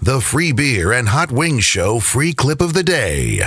The Free Beer and Hot Wings Show free clip of the day.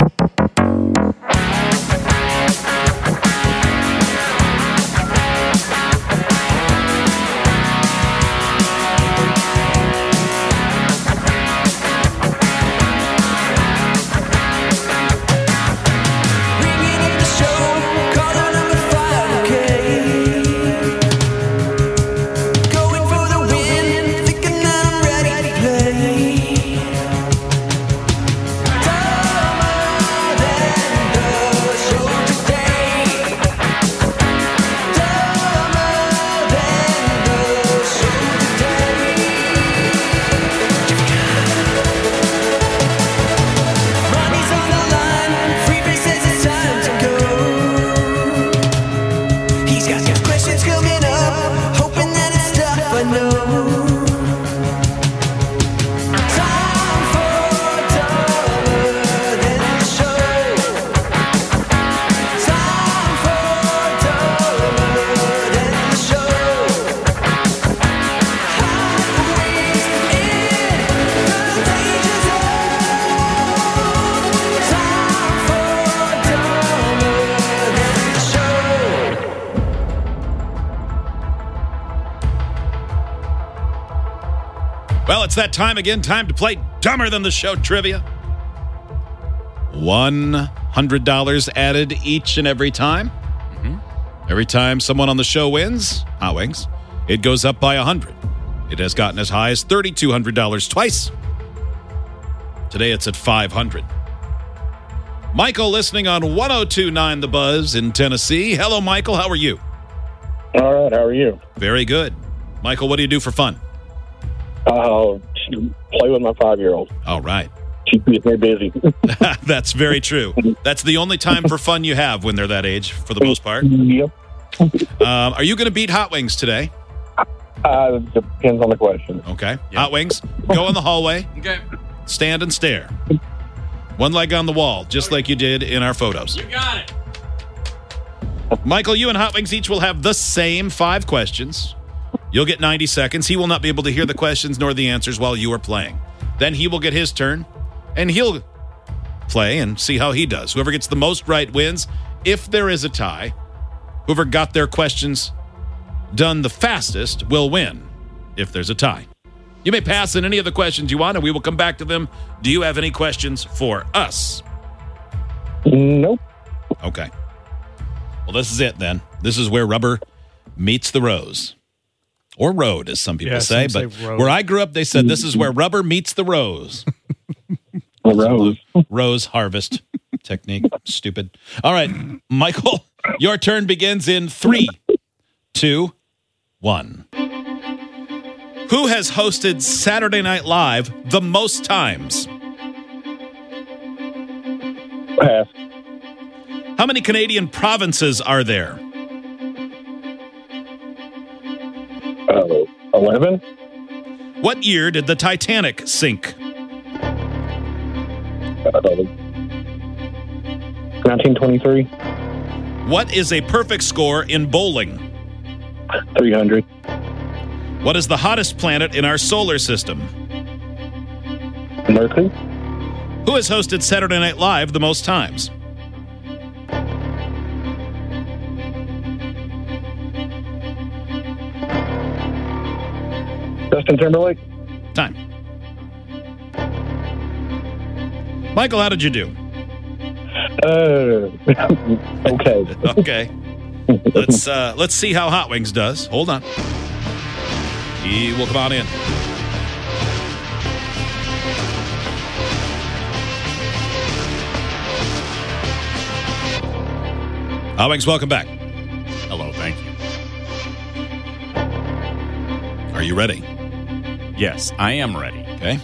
It's that time again. Time to play Dumber Than the Show trivia. $100 added each and every time. Mm-hmm. Every time someone on the show wins, Hot Wings, it goes up by 100 It has gotten as high as $3,200 twice. Today it's at 500 Michael listening on 1029 The Buzz in Tennessee. Hello, Michael. How are you? All right, how are you? Very good. Michael, what do you do for fun? Uh, play with my five year old. All right. She keeps me busy. That's very true. That's the only time for fun you have when they're that age, for the most part. yep. Um, are you going to beat Hot Wings today? Uh, depends on the question. Okay. Hot Wings, go in the hallway, Okay. stand and stare. One leg on the wall, just like you did in our photos. You got it. Michael, you and Hot Wings each will have the same five questions. You'll get 90 seconds. He will not be able to hear the questions nor the answers while you are playing. Then he will get his turn, and he'll play and see how he does. Whoever gets the most right wins. If there is a tie, whoever got their questions done the fastest will win if there's a tie. You may pass in any of the questions you want, and we will come back to them. Do you have any questions for us? Nope. Okay. Well, this is it then. This is where rubber meets the rose. Or road, as some people Yeah, say. some But say road. where I grew up, they said this is where rubber meets the rose. A rose. Rose harvest technique. Stupid. All right, Michael, your turn begins in three, two, one. Who has hosted Saturday Night Live the most times? Pass. How many Canadian provinces are there? 11. What year did the Titanic sink? Uh, 1923. What is a perfect score in bowling? 300. What is the hottest planet in our solar system? Mercury. Who has hosted Saturday Night Live the most times? Justin Timberlake. Time. Michael, how did you do? Uh, okay. Okay. let's uh, let's see how Hot Wings does. Hold on. He will come on in. Hot Wings, welcome back. Hello, thank you. Are you ready? Yes, I am ready. Okay.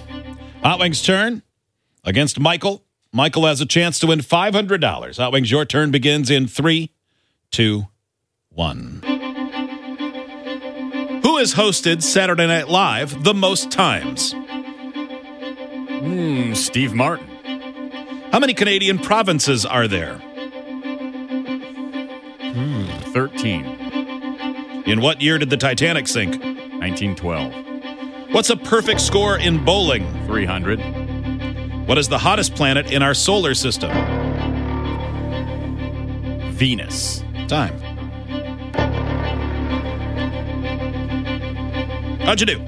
Hot Wings' turn against Michael. Michael has a chance to win $500. Hot Wings, your turn begins in three, two, one. Who has hosted Saturday Night Live the most times? Hmm, Steve Martin. How many Canadian provinces are there? Hmm, 13. In what year did the Titanic sink? 1912. What's a perfect score in bowling? 300. What is the hottest planet in our solar system? Venus. Time. How'd you do?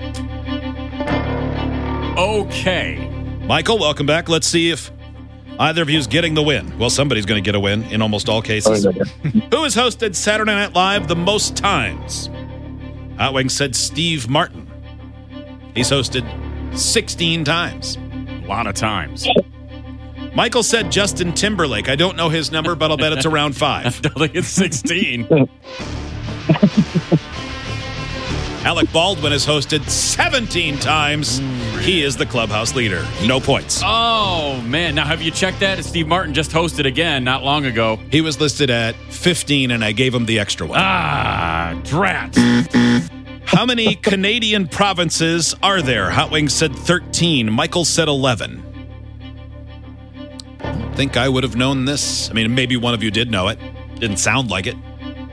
Okay. Michael, welcome back. Let's see if either of you is getting the win. Well, somebody's going to get a win in almost all cases. Oh, Who has hosted Saturday Night Live the most times? Hot Wings said Steve Martin. He's hosted 16 times. A lot of times. Michael said Justin Timberlake. I don't know his number, but I'll bet it's around five. I don't think it's 16. Alec Baldwin has hosted 17 times. He is the clubhouse leader. No points. oh, man. Now, have you checked that? Steve Martin just hosted again not long ago. He was listed at 15, and I gave him the extra one. Ah, drat. How many Canadian provinces are there? Hot Wings said 13. Michael said 11. I don't think I would have known this. I mean, maybe one of you did know it. Didn't sound like it.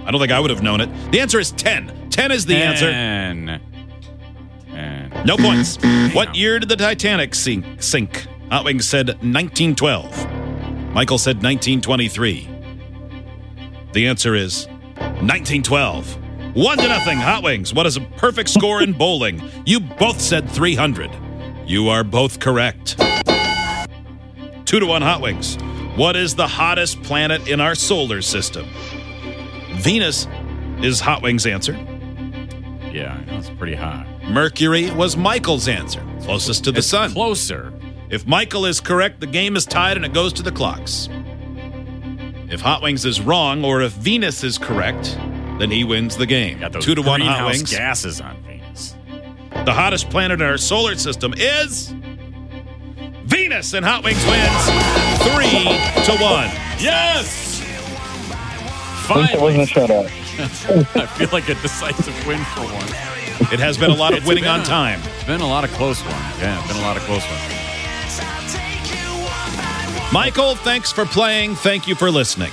I don't think I would have known it. The answer is 10. 10 is the answer. 10. 10. No points. What year did the Titanic sink? sink? Hot Wings said 1912. Michael said 1923. The answer is 1912. One to nothing, Hot Wings. What is a perfect score in bowling? You both said 300. You are both correct. Two to one, Hot Wings. What is the hottest planet in our solar system? Venus is Hot Wings' answer. Yeah, that's pretty hot. Mercury was Michael's answer, closest to the It's sun. Closer. If Michael is correct, the game is tied and it goes to the clocks. If Hot Wings is wrong, or if Venus is correct, then he wins the game. Got those Two to one Hot Wings. gases on Venus. The hottest planet in our solar system is Venus, and Hot Wings wins three to one. Yes! At least it wasn't a Finally. shutout. I feel like a decisive win for one. It has been a lot of It's winning on a- time. It's been a lot of close ones. Yeah, it's been a lot of close ones. Michael, thanks for playing. Thank you for listening.